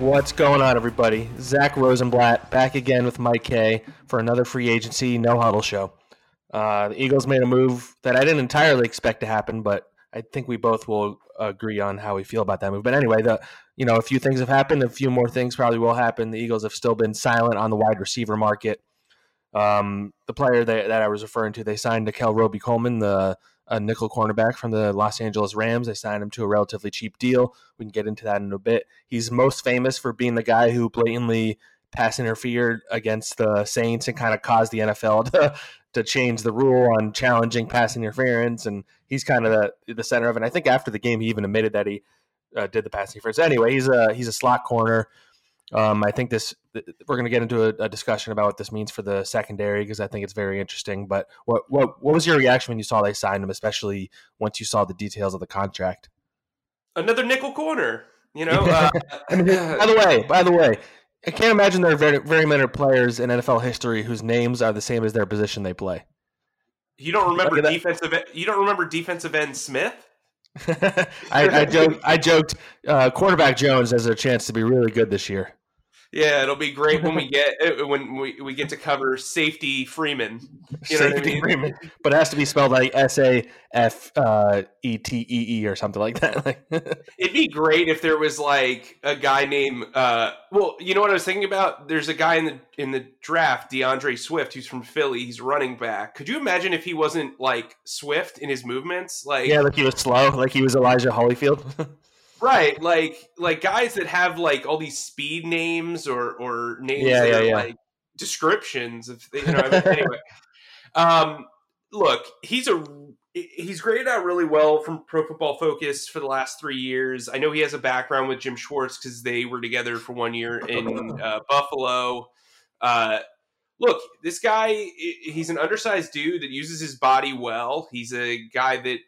What's going on, everybody? Zack Rosenblatt back again with Mike Kaye for another free agency no huddle show. Uh, the Eagles made a move that I didn't entirely expect to happen, but I think we both will agree on how we feel about that move. But anyway, the you know a few things have happened, a few more things probably will happen. The Eagles have still been silent on the wide receiver market. Um, the player that, that I was referring to, they signed Nikell Robey-Coleman, the a nickel cornerback from the Los Angeles Rams. They signed him to a relatively cheap deal. We can get into that in a bit. He's most famous for being the guy who blatantly pass interfered against the Saints and kind of caused the NFL to, to change the rule on challenging pass interference. And he's kind of the, the center of it. And I think after the game, he even admitted that he uh, did the pass interference. Anyway, he's a he's a slot corner. Um, I think this we're going to get into a, a, discussion about what this means for the secondary because I think it's very interesting. But what what what was your reaction when you saw they signed him, especially once you saw the details of the contract? Another nickel corner, you know. uh, by the way, by the way, I can't imagine there are very very many players in NFL history whose names are the same as their position they play. You don't remember defensive? You don't remember defensive end Smith? I, I, joked. I joked. Uh, quarterback Jones has a chance to be really good this year. Yeah, it'll be great when we get uh, when we, we get to cover safety Freeman. You know safety I mean? Freeman, but it has to be spelled like S A F uh, E T E E or something like that. It'd be great if there was like a guy named. Uh, well, you know what I was thinking about? There's a guy in the in the draft, D'Andre Swift, who's from Philly. He's running back. Could you imagine if he wasn't like swift in his movements? Like yeah, like he was slow, like he was Elijah Holyfield. right. Like like guys that have like all these speed names or or names yeah, that yeah, are yeah. like descriptions of you know I mean, anyway. Um look he's a he's graded out really well from pro football focus for the last three years. I know he has a background with jim schwartz because they were together for one year in uh, buffalo. Uh look this guy he's an undersized dude that uses his body well. He's a guy that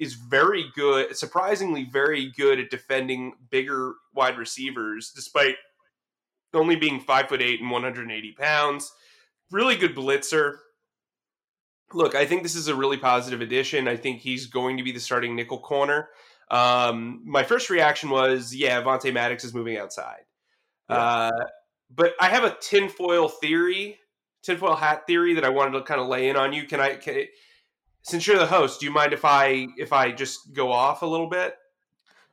is very good, surprisingly very good at defending bigger wide receivers, despite only being five foot eight and 180 pounds. Really good blitzer. Look, I think this is a really positive addition. I think he's going to be the starting nickel corner. Um, my first reaction was, yeah, Avonte Maddox is moving outside. Yeah. Uh, but I have a tinfoil theory, tinfoil hat theory that I wanted to kind of lay in on you. Can I? Can, since you're the host, do you mind if I if I just go off a little bit?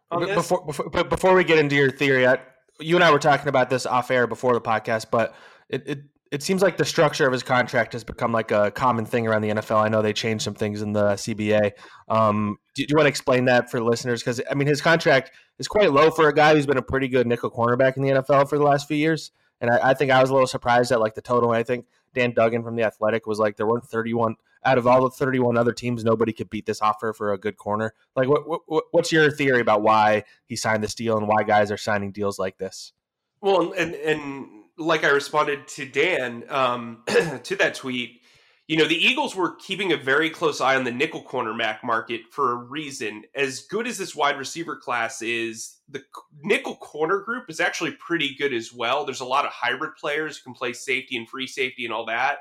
Before, before before we get into your theory, I, you and I were talking about this off air before the podcast, but it, it it seems like the structure of his contract has become like a common thing around the NFL. I know they changed some things in the CBA. Um, do, do, you want to explain that for listeners? Because I mean, his contract is quite low for a guy who's been a pretty good nickel cornerback in the NFL for the last few years. And I, I think I was a little surprised at like the total. I think Dan Duggan from the Athletic was like there weren't 31 out of all the 31 other teams, nobody could beat this offer for a good corner. Like, what, what what's your theory about why he signed this deal and why guys are signing deals like this? Well, and and like I responded to Dan um, to that tweet, you know, the Eagles were keeping a very close eye on the nickel corner Mac market for a reason. As good as this wide receiver class is, the nickel corner group is actually pretty good as well. There's a lot of hybrid players who can play safety and free safety and all that.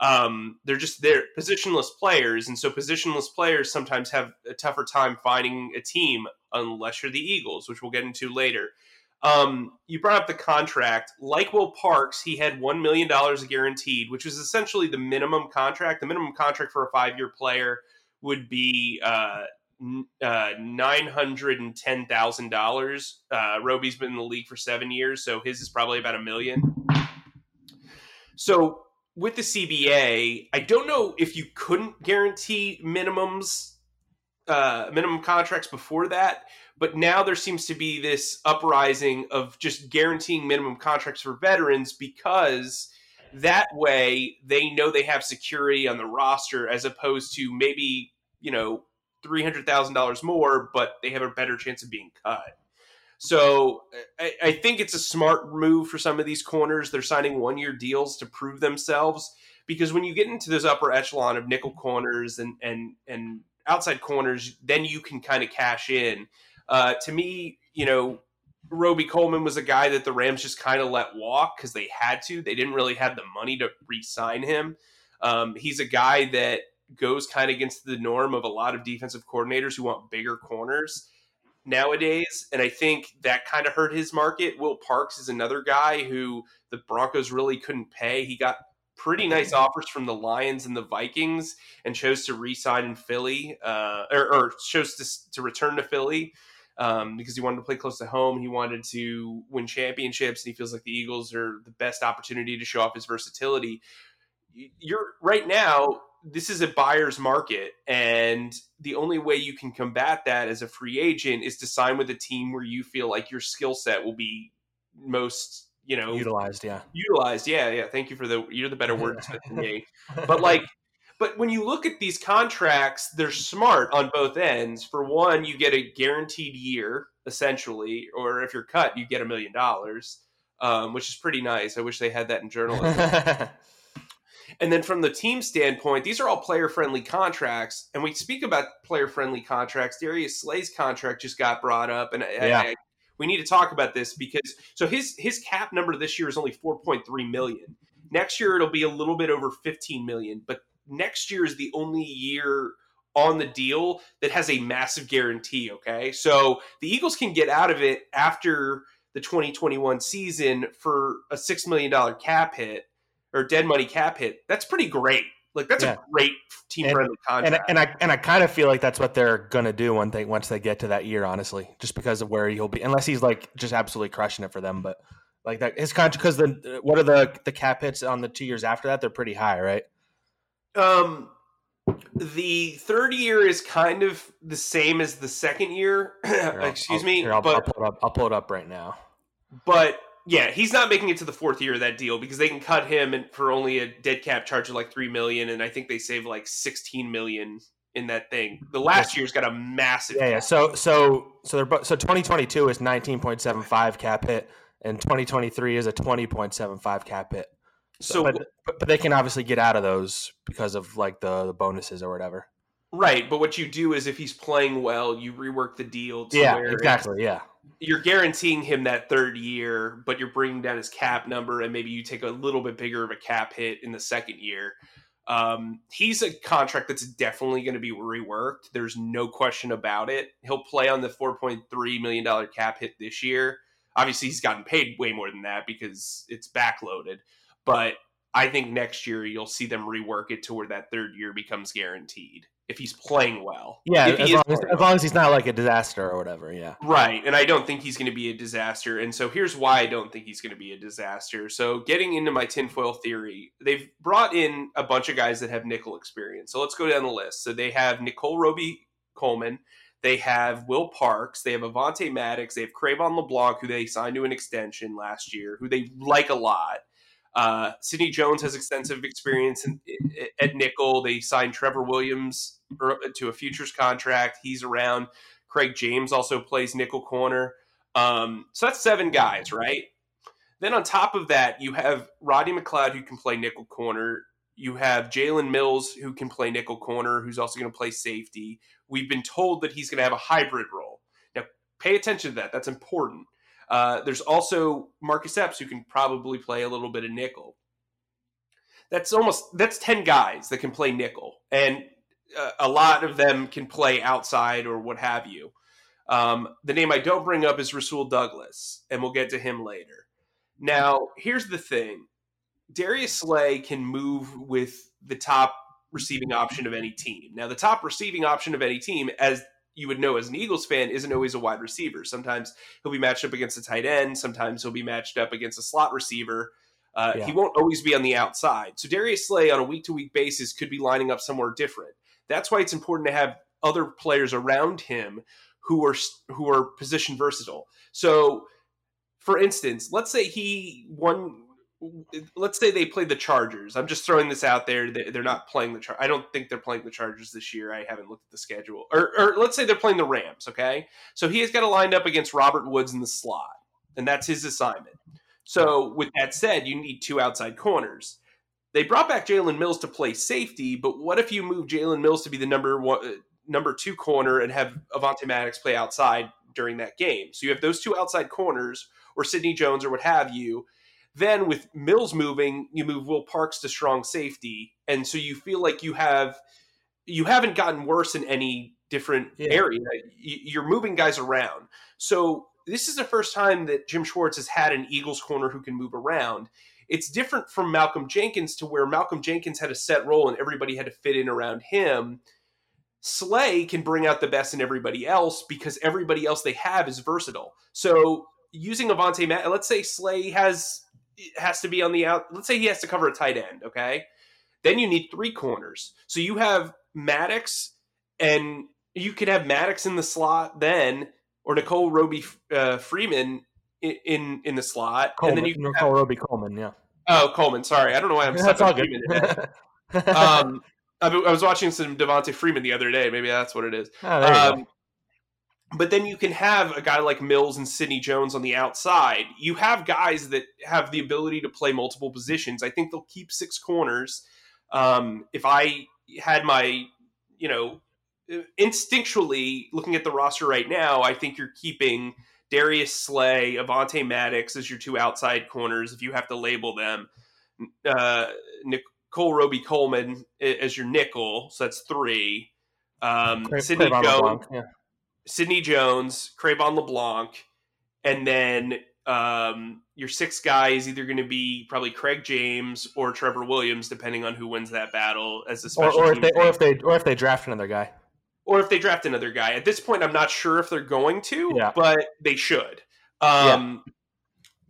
Um, they're just they're positionless players, and so positionless players sometimes have a tougher time finding a team unless you're the Eagles, which we'll get into later. Um, you brought up the contract. Like Will Parks, he had $1 million guaranteed, which was essentially the minimum contract. The minimum contract for a five year player would be uh, uh, nine hundred and ten thousand uh, dollars. Robey's been in the league for seven years, so his is probably about a million. So with the CBA, I don't know if you couldn't guarantee minimums, uh, minimum contracts before that, but now there seems to be this uprising of just guaranteeing minimum contracts for veterans because that way they know they have security on the roster as opposed to maybe you know three hundred thousand dollars more, but they have a better chance of being cut. So I, I, think it's a smart move for some of these corners. They're signing one year deals to prove themselves because when you get into this upper echelon of nickel corners and and and outside corners, then you can kind of cash in. Uh, to me, you know, Robey Coleman was a guy that the Rams just kind of let walk because they had to. They didn't really have the money to re-sign him. Um, he's a guy that goes kind of against the norm of a lot of defensive coordinators who want bigger corners nowadays. And I think that kind of hurt his market. Will Parks is another guy who the Broncos really couldn't pay. He got pretty nice offers from the Lions and the Vikings and chose to re-sign in Philly uh, or, or, chose to, to return to Philly. Um, because he wanted to play close to home. He wanted to win championships, and he feels like the Eagles are the best opportunity to show off his versatility. You're right now this is a buyer's market and the only way you can combat that as a free agent is to sign with a team where you feel like your skill set will be most you know utilized yeah. utilized. Yeah yeah. Thank you for the you're the better wordsmith than me but like but when you look at these contracts they're smart on both ends. For one you get a guaranteed year essentially or if you're cut you get a million dollars um, which is pretty nice. I wish they had that in journalism And then from the team standpoint, these are all player friendly contracts. And we speak about player friendly contracts. Darius Slay's contract just got brought up, and yeah. I, I, we need to talk about this because so his his cap number this year is only 4.3 million. Next year it'll be a little bit over 15 million, but next year is the only year on the deal that has a massive guarantee, okay? So the Eagles can get out of it after the 2021 season for a 6 million dollar cap hit or dead money cap hit, that's pretty great. Like that's yeah. a great team friendly contract. And, and, I and I kind of feel like that's what they're gonna do when they once they get to that year, honestly, just because of where he'll be. Unless he's like just absolutely crushing it for them, but like that his contract because the what are the the cap hits on the two years after that? They're pretty high, right? Um, the third year is kind of the same as the second year. Here, Excuse I'll, me, here, I'll, but I'll pull it up. I'll pull it up right now. But yeah, he's not making it to the fourth year of that deal because they can cut him and for only a dead cap charge of like three million, and I think they save like sixteen million in that thing. The last year's got a massive. Yeah, yeah. So so so they're so twenty twenty two is nineteen point seven five cap hit, and twenty twenty three is a twenty point seven five cap hit. So, so but, but they can obviously get out of those because of like the, the bonuses or whatever. Right, but what you do is if he's playing well, you rework the deal. yeah, exactly. Yeah, you're guaranteeing him that third year, but you're bringing down his cap number, and maybe you take a little bit bigger of a cap hit in the second year. Um, he's a contract that's definitely going to be reworked. There's no question about it. He'll play on the 4.3 million dollar cap hit this year. Obviously, he's gotten paid way more than that because it's backloaded. But I think next year you'll see them rework it to where that third year becomes guaranteed if he's playing well. Yeah, as long as, as long as, he's not like a disaster or whatever. Yeah. Right. And I don't think he's going to be a disaster. And so here's why I don't think he's going to be a disaster. So getting into my tinfoil theory, they've brought in a bunch of guys that have nickel experience. So let's go down the list. So they have Nikell Robey Coleman. They have Will Parks. They have Avonte Maddox. They have Cre'Von LeBlanc, who they signed to an extension last year, who they like a lot. Uh, Sidney Jones has extensive experience in, in, at nickel. They signed Trevor Williams to a futures contract. He's around. Craig James also plays nickel corner. Um, so that's seven guys, right? Then on top of that, you have Rodney McLeod who can play nickel corner. You have Jalen Mills who can play nickel corner, who's also going to play safety. We've been told that he's going to have a hybrid role. Now, pay attention to that. That's important. Uh, there's also Marcus Epps who can probably play a little bit of nickel. That's almost that's ten guys that can play nickel, and uh, a lot of them can play outside or what have you. Um, the name I don't bring up is Rasul Douglas, and we'll get to him later. Now, here's the thing: Darius Slay can move with the top receiving option of any team. Now, the top receiving option of any team, as you would know as an Eagles fan, isn't always a wide receiver. Sometimes he'll be matched up against a tight end. Sometimes he'll be matched up against a slot receiver. Uh, yeah. He won't always be on the outside. So Darius Slay on a week to week basis could be lining up somewhere different. That's why it's important to have other players around him who are who are position versatile. So, for instance, let's say he won. Let's say they play the Chargers. I'm just throwing this out there. They're not playing the. Char- I don't think they're playing the Chargers this year. I haven't looked at the schedule. Or, or let's say they're playing the Rams. Okay, so he has got to lined up against Robert Woods in the slot, and that's his assignment. So, with that said, you need two outside corners. They brought back Jalen Mills to play safety, but what if you move Jalen Mills to be the number one, number two corner and have Avonte Maddox play outside during that game? So you have those two outside corners, or Sidney Jones, or what have you. Then with Mills moving, you move Will Parks to strong safety, and so you feel like you have you haven't gotten worse in any different yeah. area. You're moving guys around. So this is the first time that Jim Schwartz has had an Eagles corner who can move around. It's different from Malcolm Jenkins to where Malcolm Jenkins had a set role and everybody had to fit in around him. Slay can bring out the best in everybody else because everybody else they have is versatile. So using Avonte Matt, let's say Slay has has to be on the out. Let's say he has to cover a tight end. Okay, then you need three corners. So you have Maddox, and you could have Maddox in the slot then, or Nikell Robey uh, Freeman in in the slot, Coleman, and then you can Nikell Robey Coleman, yeah. Oh, Coleman. Sorry, I don't know why I'm. That's all good. um, I, I was watching some Devonta Freeman the other day. Maybe that's what it is. Oh, um, but then you can have a guy like Mills and Sidney Jones on the outside. You have guys that have the ability to play multiple positions. I think they'll keep six corners. Um, if I had my, you know, instinctually looking at the roster right now, I think you're keeping Darius Slay, Avonte Maddox as your two outside corners, if you have to label them. Uh, Nikell Robey Coleman as your nickel, so that's three. Um, Sidney Jones, yeah. Sidney Jones, Cre'Von LeBlanc, and then um, your sixth guy is either going to be probably Craig James or Trevor Williams, depending on who wins that battle as a special. Or, or if they, or if they, or if they draft another guy or if they draft another guy. At this point, I'm not sure if they're going to, yeah. but they should. Um, yeah.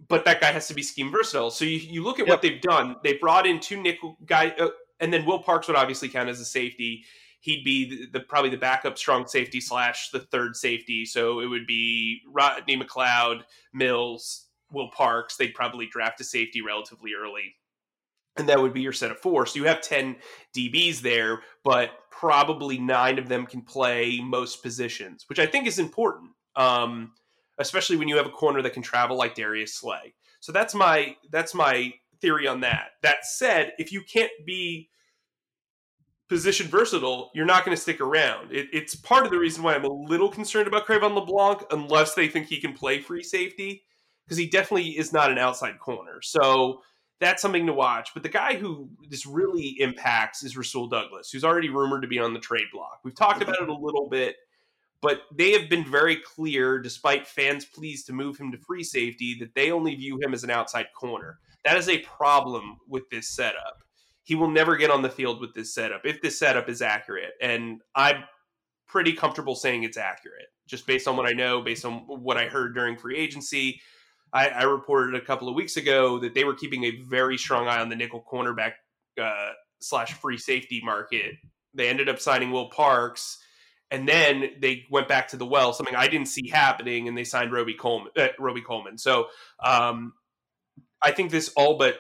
But that guy has to be scheme versatile. So you, you look at yep. what they've done. They brought in two nickel guy, uh, and then Will Parks would obviously count as a safety. He'd be the, the, probably the backup strong safety slash the third safety. So it would be Rodney McLeod, Mills, Will Parks. They'd probably draft a safety relatively early and that would be your set of four. So you have 10 DBs there, but probably nine of them can play most positions, which I think is important, um, especially when you have a corner that can travel like Darius Slay. So that's my that's my theory on that. That said, if you can't be position versatile, you're not going to stick around. It, it's part of the reason why I'm a little concerned about Cre'Von LeBlanc, unless they think he can play free safety, because he definitely is not an outside corner. So that's something to watch. But the guy who this really impacts is Rasul Douglas, who's already rumored to be on the trade block. We've talked about it a little bit, but they have been very clear, despite fans' pleas to move him to free safety, that they only view him as an outside corner. That is a problem with this setup. He will never get on the field with this setup if this setup is accurate. And I'm pretty comfortable saying it's accurate, just based on what I know, based on what I heard during free agency I, I, reported a couple of weeks ago that they were keeping a very strong eye on the nickel cornerback uh, slash free safety market. They ended up signing Will Parks, and then they went back to the well, something I didn't see happening, and they signed Robey Coleman. Uh, Robey Coleman. So um, I think this all but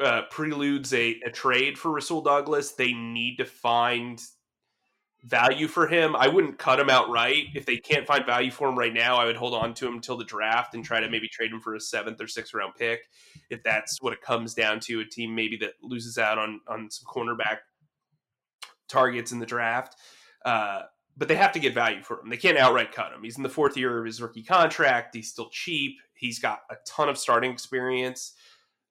uh, preludes a, a trade for Rasul Douglas. They need to find value for him. I wouldn't cut him outright. If they can't find value for him right now, I would hold on to him until the draft and try to maybe trade him for a seventh or sixth round pick. If that's what it comes down to, a team maybe that loses out on on some cornerback targets in the draft. Uh, but they have to get value for him. They can't outright cut him. He's in the fourth year of his rookie contract. He's still cheap. He's got a ton of starting experience.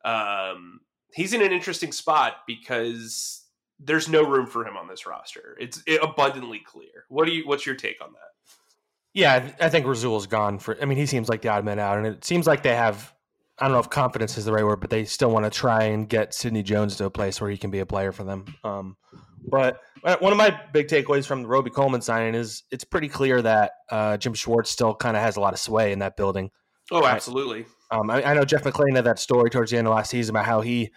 Um, he's in an interesting spot because there's no room for him on this roster. It's abundantly clear. What do you? What's your take on that? Yeah, I think Rasul's gone for. I mean, he seems like the odd man out, and it seems like they have. I don't know if confidence is the right word, but they still want to try and get Sidney Jones to a place where he can be a player for them. Um, But uh, one of my big takeaways from the Robey Coleman signing is it's pretty clear that uh, Jim Schwartz still kind of has a lot of sway in that building. Oh, absolutely. Um, I, I, know Jeff McLane had that story towards the end of last season about how he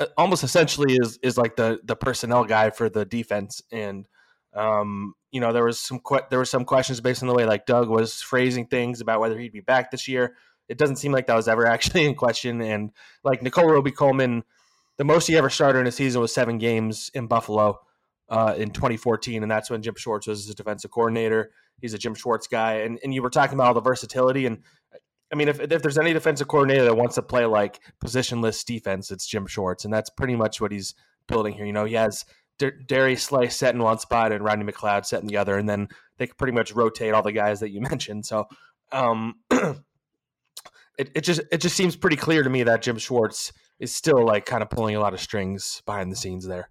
uh, almost essentially is is like the the personnel guy for the defense, and um, you know there was some que- there were some questions based on the way like Doug was phrasing things about whether he'd be back this year. It doesn't seem like that was ever actually in question, and like Nikell Robey Coleman, the most he ever started in a season was seven games in Buffalo uh, in 2014, and that's when Jim Schwartz was his defensive coordinator. He's a Jim Schwartz guy, and, and you were talking about all the versatility. And I mean, if, if there's any defensive coordinator that wants to play like positionless defense, it's Jim Schwartz, and that's pretty much what he's building here. You know, he has Darius Slay set in one spot and Rodney McLeod set in the other, and then they can pretty much rotate all the guys that you mentioned. So, um, it, it just it just seems pretty clear to me that Jim Schwartz is still like kind of pulling a lot of strings behind the scenes there.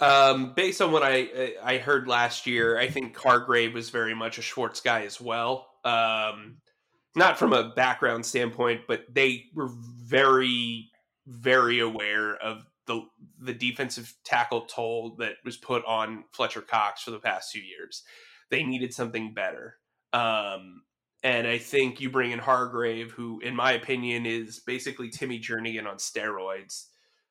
Um, based on what I I heard last year, I think Hargrave was very much a Schwartz guy as well. Um, not from a background standpoint, but they were very very aware of the the defensive tackle toll that was put on Fletcher Cox for the past two years. They needed something better. Um, and I think you bring in Hargrave, who, in my opinion, is basically Timmy Jernigan on steroids.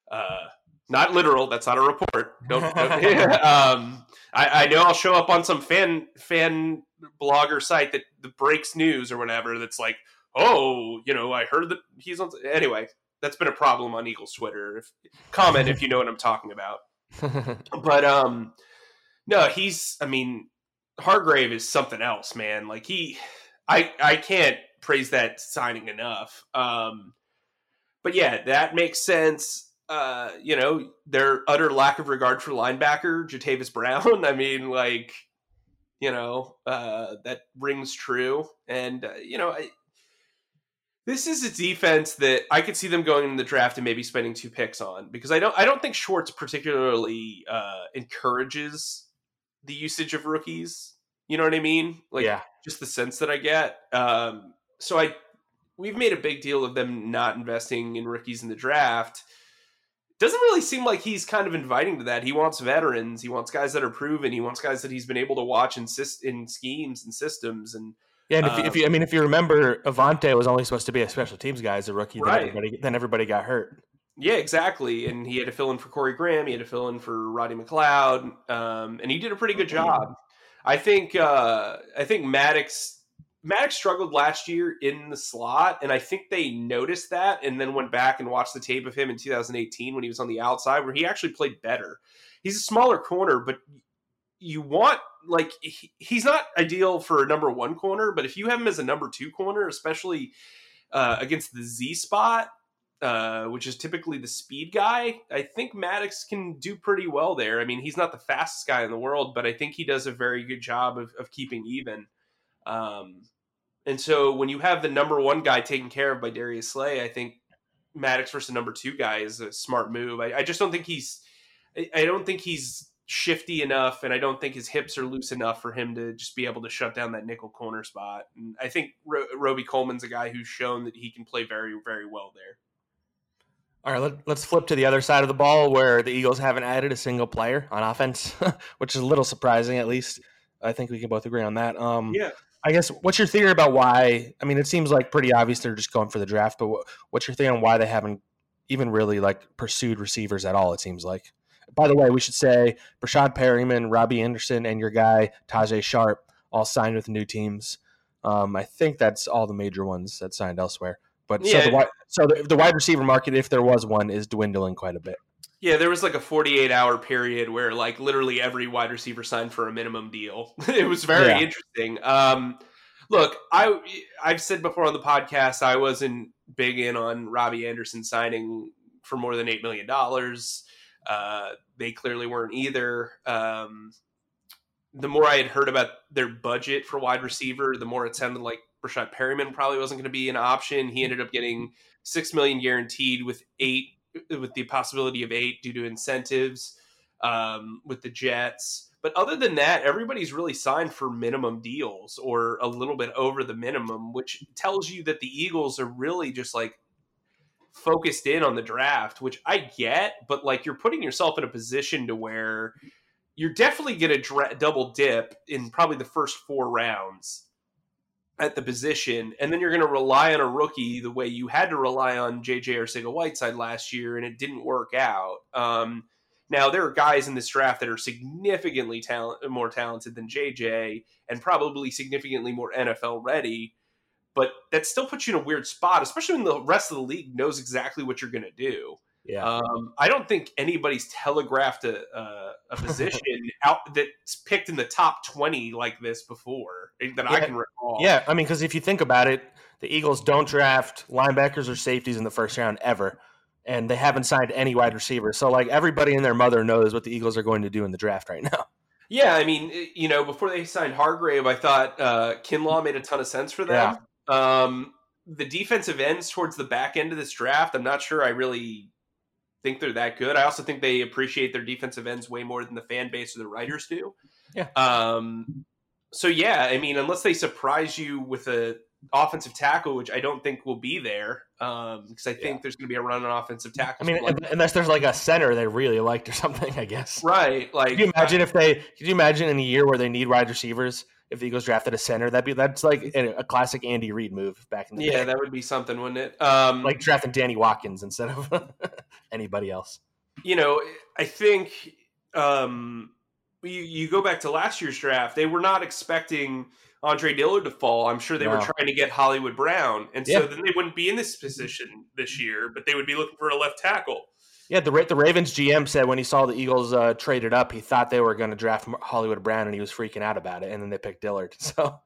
Uh, not literal. That's not a report. Don't, don't um, I, I, know I'll show up on some fan fan blogger site that, that breaks news or whatever. That's like, oh, you know, I heard that he's on. Anyway, that's been a problem on Eagles Twitter. If, comment if you know what I'm talking about. but um, no, he's. I mean, Hargrave is something else, man. Like he, I I can't praise that signing enough. Um, but yeah, that makes sense uh, you know, their utter lack of regard for linebacker, Jatavis Brown. I mean, like, you know, uh, that rings true. And, uh, you know, I, this is a defense that I could see them going in the draft and maybe spending two picks on because I don't I don't think Schwartz particularly uh, encourages the usage of rookies. You know what I mean? Like yeah. just the sense that I get. Um, so I we've made a big deal of them not investing in rookies in the draft doesn't really seem like he's kind of inviting to that. He wants veterans. He wants guys that are proven. He wants guys that he's been able to watch in, in schemes and systems. And yeah, and if, if, you, I mean, if you remember, Avonte was only supposed to be a special teams guy as a rookie. Right. Then everybody, then everybody got hurt. Yeah, exactly. And he had to fill in for Corey Graham. He had to fill in for Rodney McLeod, um, and he did a pretty good job. I think. Uh, I think Maddox Maddox struggled last year in the slot, and I think they noticed that and then went back and watched the tape of him in 2018 when he was on the outside, where he actually played better. He's a smaller corner, but you want like he, he's not ideal for a number one corner, but if you have him as a number two corner, especially uh, against the Z spot, uh, which is typically the speed guy, I think Maddox can do pretty well there. I mean, he's not the fastest guy in the world, but I think he does a very good job of, of keeping even. Um, and so when you have the number one guy taken care of by Darius Slay, I think Maddox versus the number two guy is a smart move. I, I just don't think he's, I, I don't think he's shifty enough, and I don't think his hips are loose enough for him to just be able to shut down that nickel corner spot. And I think Ro- Robey Coleman's a guy who's shown that he can play very, very well there. All right, let, us flip to the other side of the ball where the Eagles haven't added a single player on offense, which is a little surprising, at least. I think we can both agree on that. Um, yeah. I guess what's your theory about why? I mean, it seems like pretty obvious they're just going for the draft, but what's your theory on why they haven't even really like pursued receivers at all? It seems like. By the way, we should say Breshad Perryman, Robbie Anderson, and your guy Tajae Sharpe all signed with new teams. Um, I think that's all the major ones that signed elsewhere. But yeah. so the so the, the wide receiver market, if there was one, is dwindling quite a bit. Yeah, there was like a 48 hour period where like literally every wide receiver signed for a minimum deal. it was very yeah. interesting. Um, look, I I've said before on the podcast I wasn't big in on Robbie Anderson signing for more than eight million dollars. Uh, they clearly weren't either. Um, the more I had heard about their budget for wide receiver, the more it sounded like Breshad Perryman probably wasn't going to be an option. He ended up getting six million guaranteed with eight with the possibility of eight due to incentives um, with the Jets. But other than that, everybody's really signed for minimum deals or a little bit over the minimum, which tells you that the Eagles are really just like focused in on the draft, which I get, but like you're putting yourself in a position to where you're definitely going to dra- double dip in probably the first four rounds at the position, and then you're going to rely on a rookie the way you had to rely on JJ Arcega Whiteside last year, and it didn't work out. Um, now there are guys in this draft that are significantly talent, more talented than JJ, and probably significantly more NFL ready. But that still puts you in a weird spot, especially when the rest of the league knows exactly what you're going to do. Yeah. Um, I don't think anybody's telegraphed a, a, a position out that's picked in the top twenty like this before that I Yeah. can recall. Yeah, I mean, because if you think about it, the Eagles don't draft linebackers or safeties in the first round ever, and they haven't signed any wide receivers. So, like, everybody and their mother knows what the Eagles are going to do in the draft right now. Yeah, I mean, you know, before they signed Hargrave, I thought uh, Kinlaw made a ton of sense for them. Um, the defensive ends towards the back end of this draft, I'm not sure I really think they're that good. I also think they appreciate their defensive ends way more than the fan base or the writers do. Yeah. Um, so yeah, I mean, unless they surprise you with a offensive tackle, which I don't think will be there, because I think there's going to be a run on offensive tackle. I mean, unless there's like a center they really liked or something, I guess. right? Like, Could you imagine if they? Could you imagine in a year where they need wide receivers? If the Eagles drafted a center, that'd be that's like a, classic Andy Reid move back in the yeah, day. that would be something, wouldn't it? Um, like drafting Danny Watkins instead of anybody else. you know, I think um, you you go back to last year's draft. They were not expecting Andre Dillard to fall. I'm sure they were trying to get Hollywood Brown, and so Yeah. then they wouldn't be in this position this year. But they would be looking for a left tackle. Yeah, the the Ravens GM said when he saw the Eagles uh, traded up, he thought they were going to draft Hollywood Brown, and he was freaking out about it. And then they picked Dillard. So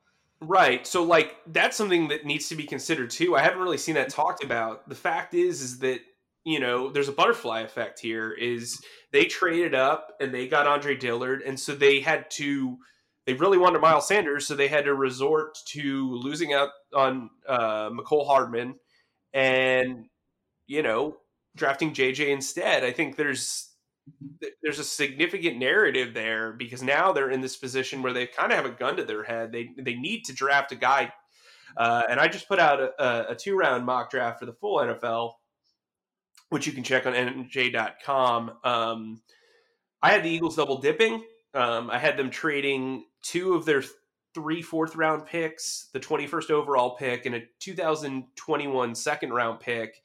Right. So like that's something that needs to be considered too. I haven't really seen that talked about. The fact is is that you know, there's a butterfly effect here is they traded up and they got Andre Dillard and so they had to they really wanted Miles Sanders, so they had to resort to losing out on uh Mecole Hardman and you know, drafting JJ instead. I think there's there's a significant narrative there because now they're in this position where they kind of have a gun to their head. They they need to draft a guy, uh, and I just put out a, a, two round mock draft for the full NFL, which you can check on NJ.com. Um, I had the Eagles double dipping. Um, I had them trading two of their three fourth round picks, the 21st overall pick, and a 2021 second round pick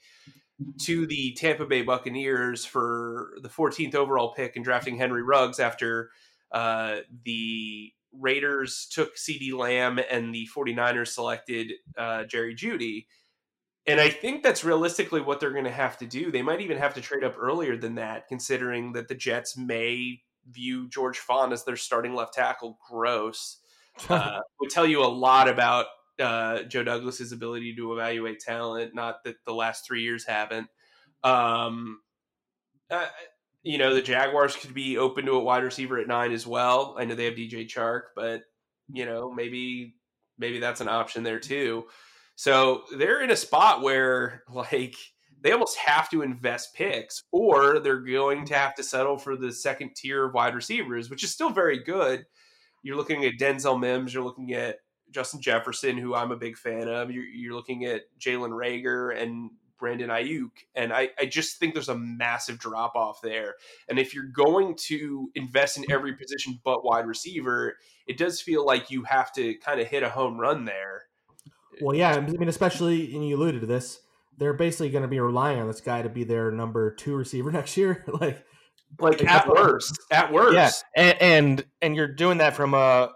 to the Tampa Bay Buccaneers for the 14th overall pick and drafting Henry Ruggs after uh, the Raiders took CeeDee Lamb and the 49ers selected uh, Jerry Jeudy. And I think that's realistically what they're going to have to do. They might even have to trade up earlier than that, considering that the Jets may view George Fant as their starting left tackle. Gross. Uh, would tell you a lot about uh, Joe Douglas's ability to evaluate talent. Not that the last three years haven't. Um, uh, you know, the Jaguars could be open to a wide receiver at nine as well. I know they have DJ Chark, but you know, maybe maybe that's an option there too. So they're in a spot where like they almost have to invest picks, or they're going to have to settle for the second tier of wide receivers, which is still very good. You're looking at Denzel Mims, you're looking at Justin Jefferson, who I'm a big fan of. You're, you're looking at Jalen Reagor and Brandon Aiyuk. And I, I just think there's a massive drop off there. And if you're going to invest in every position but wide receiver, it does feel like you have to kind of hit a home run there. Well, yeah, I mean, especially, and you alluded to this, they're basically going to be relying on this guy to be their number two receiver next year. like, Like at worst, at worst. yeah, and, and and you're doing that from a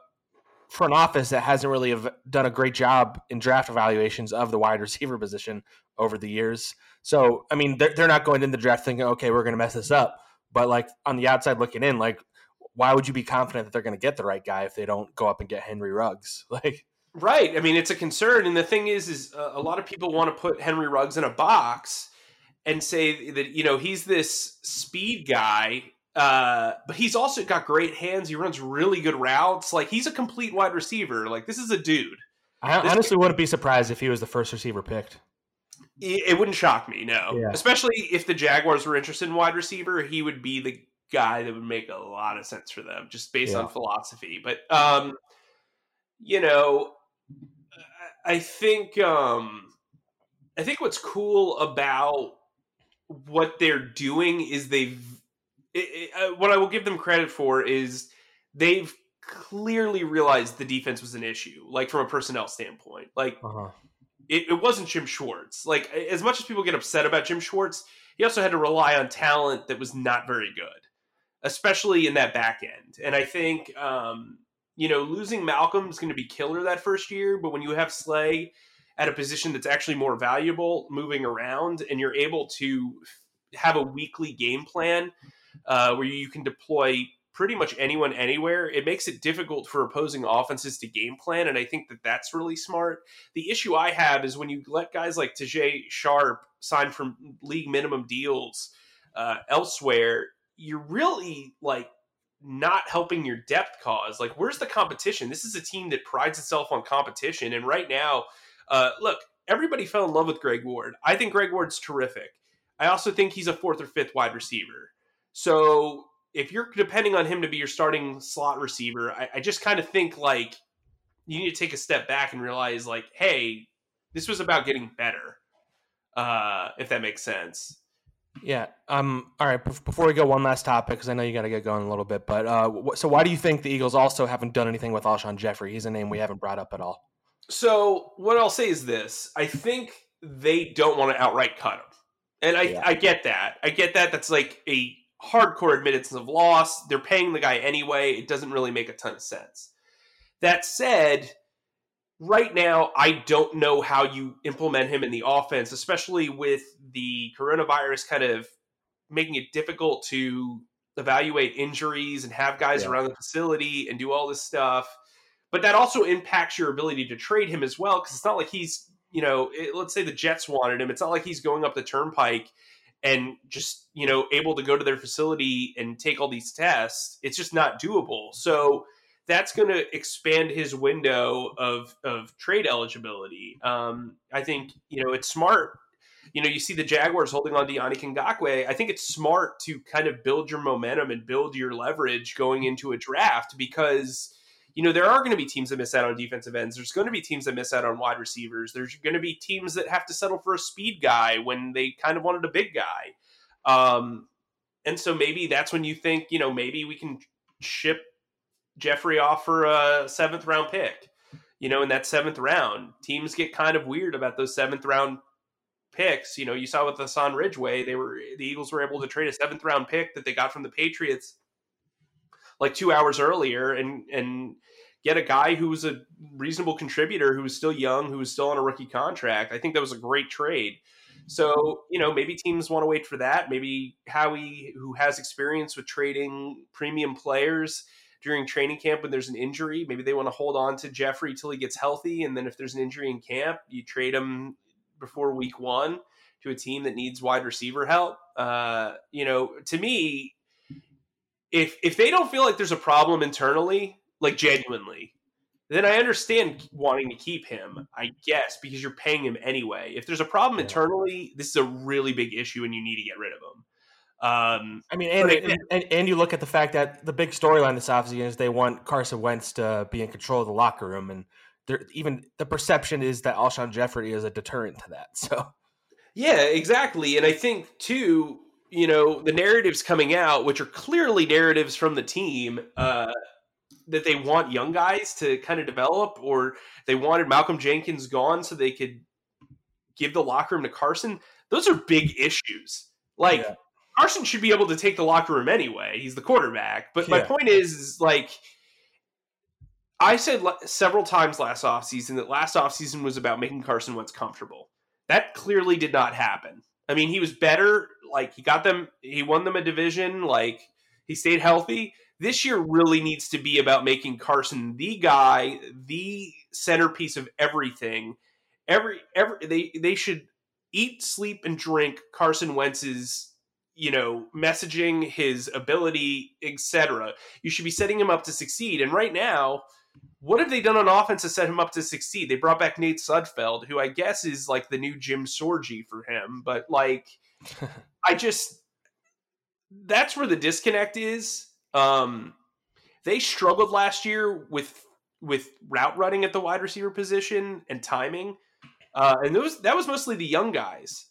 front office that hasn't really done a great job in draft evaluations of the wide receiver position over the years. So, I mean, they're, they're not going into the draft thinking, okay, we're going to mess this up. But like on the outside looking in, like, why would you be confident that they're going to get the right guy if they don't go up and get Henry Ruggs? Like, Right. I mean, it's a concern, and the thing is, is uh, a lot of people want to put Henry Ruggs in a box and say that you know he's this speed guy, uh, but he's also got great hands. He runs really good routes. Like he's a complete wide receiver. Like this is a dude. I This- honestly wouldn't be surprised if he was the first receiver picked. It, it wouldn't shock me, no. Yeah. Especially if the Jaguars were interested in wide receiver, he would be the guy that would make a lot of sense for them, just based on philosophy. But um, you know, I I think um, I think what's cool about what they're doing is they've it, it, uh, what I will give them credit for is they've clearly realized the defense was an issue, like from a personnel standpoint. Like Uh-huh. it, it wasn't Jim Schwartz. Like as much as people get upset about Jim Schwartz, he also had to rely on talent that was not very good, especially in that back end. And I think um, you know losing Malcolm is going to be killer that first year, but when you have Slay at a position that's actually more valuable, moving around, and you're able to have a weekly game plan uh, where you can deploy pretty much anyone anywhere, it makes it difficult for opposing offenses to game plan. And I think that that's really smart. The issue I have is when you let guys like Tajae Sharpe sign from league minimum deals uh, elsewhere, you're really like not helping your depth cause. Like, where's the competition? This is a team that prides itself on competition. And right now, uh, look, everybody fell in love with Greg Ward. I think Greg Ward's terrific. I also think he's a fourth or fifth wide receiver. So if you're depending on him to be your starting slot receiver, I, I just kind of think like you need to take a step back and realize like, hey, this was about getting better. Uh, if that makes sense. Yeah. Um. All right. Before we go, one last topic because I know you got to get going a little bit. But uh, so why do you think the Eagles also haven't done anything with Alshon Jeffery? He's a name we haven't brought up at all. So what I'll say is this: I think they don't want to outright cut him, and I, Yeah. I get that. I get that. That's like a hardcore admittance of loss. They're paying the guy anyway. It doesn't really make a ton of sense. That said, right now I don't know how you implement him in the offense, especially with the coronavirus kind of making it difficult to evaluate injuries and have guys Yeah. around the facility and do all this stuff but that also impacts your ability to trade him as well because it's not like he's you know it, let's say the jets wanted him it's not like he's going up the turnpike and just you know able to go to their facility and take all these tests it's just not doable. So that's going to expand his window of of trade eligibility. Um, i think you know it's smart. You know, you see the Jaguars holding on to Yannick Ngakoue. I think it's smart to kind of build your momentum and build your leverage going into a draft because you know, there are going to be teams that miss out on defensive ends. There's going to be teams that miss out on wide receivers. There's going to be teams that have to settle for a speed guy when they kind of wanted a big guy. Um, and so maybe that's when you think, you know, maybe we can ship Jeffery off for a seventh round pick. You know, in that seventh round, teams get kind of weird about those seventh round picks. You know, you saw with Hassan Ridgeway, they were the Eagles were able to trade a seventh round pick that they got from the Patriots like two hours earlier and and get a guy who was a reasonable contributor who was still young, who was still on a rookie contract. I think that was a great trade. So, you know, maybe teams want to wait for that. Maybe Howie, who has experience with trading premium players during training camp when there's an injury, maybe they want to hold on to Jeffery till he gets healthy. And then if there's an injury in camp, you trade him before week one to a team that needs wide receiver help. Uh, you know, to me, if if they don't feel like there's a problem internally, like genuinely, then I understand wanting to keep him, I guess, because you're paying him anyway. If there's a problem Yeah. internally, this is a really big issue and you need to get rid of him. Um, I mean, and, and, and and you look at the fact that the big storyline this offseason is they want Carson Wentz to be in control of the locker room, and there, even the perception is that Alshon Jeffery is a deterrent to that. So Yeah, exactly. And I think too, you know, the narratives coming out, which are clearly narratives from the team, uh, that they want young guys to kind of develop, or they wanted Malcolm Jenkins gone so they could give the locker room to Carson. Those are big issues. Like Yeah. Carson should be able to take the locker room anyway. He's the quarterback. But my point is, is like I said several times last offseason that last offseason was about making Carson Wentz comfortable. That clearly did not happen. I mean, he was better. Like, he got them, he won them a division. Like, he stayed healthy. This year really needs to be about making Carson the guy, the centerpiece of everything. Every, every, they, they should eat, sleep, and drink Carson Wentz's, you know, messaging, his ability, etc. You should be setting him up to succeed. And right now, what have they done on offense to set him up to succeed? They brought back Nate Sudfeld, who I guess is like the new Jim Sorgi for him, but like I just that's where the disconnect is. Um they struggled last year with with route running at the wide receiver position and timing. Uh and those that was mostly the young guys.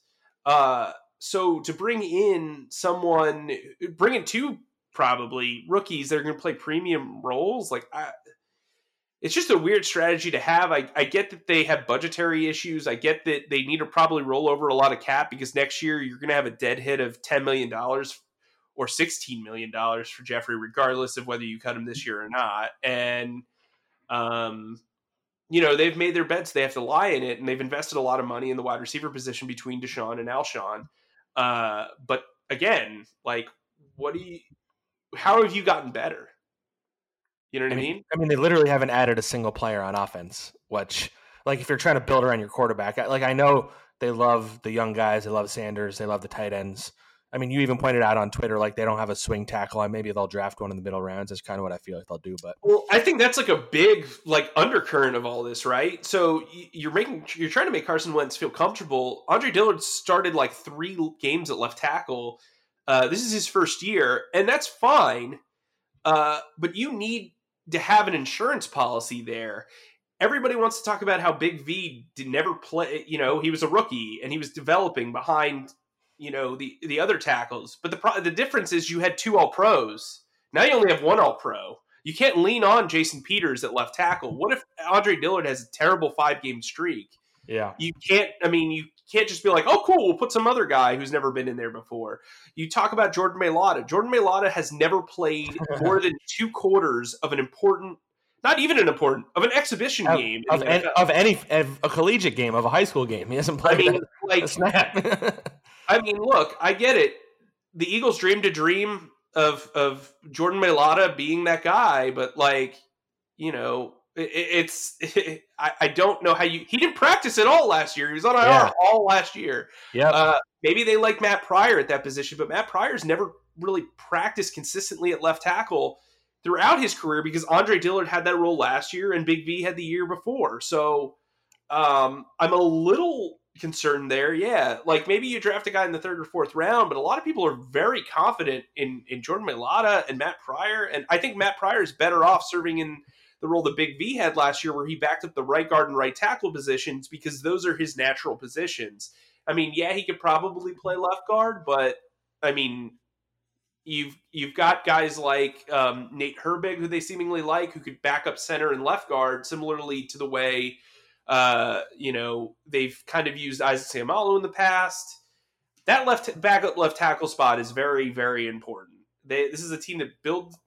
Uh so to bring in someone, bring in two probably rookies that are going to play premium roles, like I, it's just a weird strategy to have. I, I get that they have budgetary issues. I get that they need to probably roll over a lot of cap because next year you're going to have a dead hit of ten million dollars or sixteen million dollars for Jeffery, regardless of whether you cut him this year or not. And um, you know they've made their bets; they have to lie in it, and they've invested a lot of money in the wide receiver position between DeSean and Alshon. Uh, but again, like, what do you? How have you gotten better? You know what I mean, I mean? I mean, they literally haven't added a single player on offense. Which, like, if you're trying to build around your quarterback, like I know they love the young guys, they love Sanders, they love the tight ends. I mean, you even pointed out on Twitter like they don't have a swing tackle, and maybe they'll draft one in the middle rounds. That's kind of what I feel like they'll do. But well, I think that's like a big like undercurrent of all this, right? So you're making you're trying to make Carson Wentz feel comfortable. Andre Dillard started like three games at left tackle. Uh, this is his first year, and that's fine. Uh, but you need to have an insurance policy there. Everybody wants to talk about how Big V did never play. You know, he was a rookie and he was developing behind you know the the other tackles. But the pro- the difference is you had two All Pros. Now you only have one All Pro. You can't lean on Jason Peters at left tackle. What if Andre Dillard has a terrible five game streak? Yeah, you can't. I mean, you can't just be like, "Oh, cool, we'll put some other guy who's never been in there before." You talk about Jordan Mailata. Jordan Mailata has never played more than two quarters of an important not even an important of an exhibition of, game of, any, of any of a collegiate game of a high school game. He hasn't played. I mean, like snap. I mean, look, I get it. The Eagles dreamed a dream of of Jordan Mailata being that guy, but like, you know, it's it, I, I don't know how you he didn't practice at all last year. He was on IR yeah. all last year. Yeah. Uh, maybe they like Matt Pryor at that position, but Matt Pryor's never really practiced consistently at left tackle throughout his career because Andre Dillard had that role last year and Big V had the year before. So um, I'm a little concerned there. Yeah, like maybe you draft a guy in the third or fourth round, but a lot of people are very confident in in Jordan Mailata and Matt Pryor, and I think Matt Pryor is better off serving in the role that Big V had last year, where he backed up the right guard and right tackle positions because those are his natural positions. I mean, yeah, he could probably play left guard, but I mean, you've you've got guys like um, Nate Herbig, who they seemingly like, who could back up center and left guard, similarly to the way uh, you know, they've kind of used Isaac Seumalo in the past. That left backup left tackle spot is very, very important. They, this is a team that builds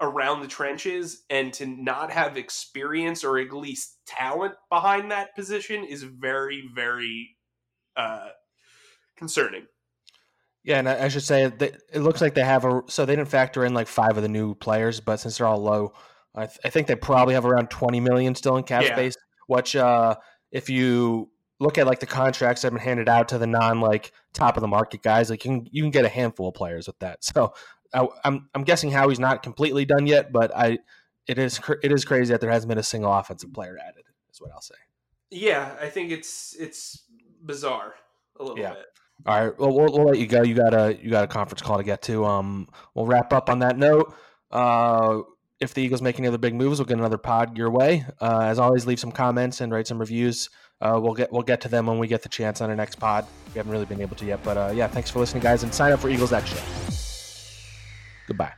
around the trenches, and to not have experience or at least talent behind that position is very, very uh, concerning. Yeah, and I should say that it looks like they have a. So they didn't factor in like five of the new players, but since they're all low, I, th- I think they probably have around twenty million still in cap yeah. space which uh, if you look at like the contracts that have been handed out to the non like top of the market guys, like you can you can get a handful of players with that. So I, I'm I'm guessing Howie's not completely done yet, but I it is it is crazy that there hasn't been a single offensive player added. Is what I'll say. Yeah, I think it's it's bizarre a little yeah. bit. All right, well, we'll we'll let you go. You got a you got a conference call to get to. Um, we'll wrap up on that note. Uh, if the Eagles make any other big moves, we'll get another pod your way. Uh, as always, leave some comments and write some reviews. Uh, we'll get we'll get to them when we get the chance on our next pod. We haven't really been able to yet, but uh, yeah, thanks for listening, guys, and sign up for Eagles Extra. Goodbye.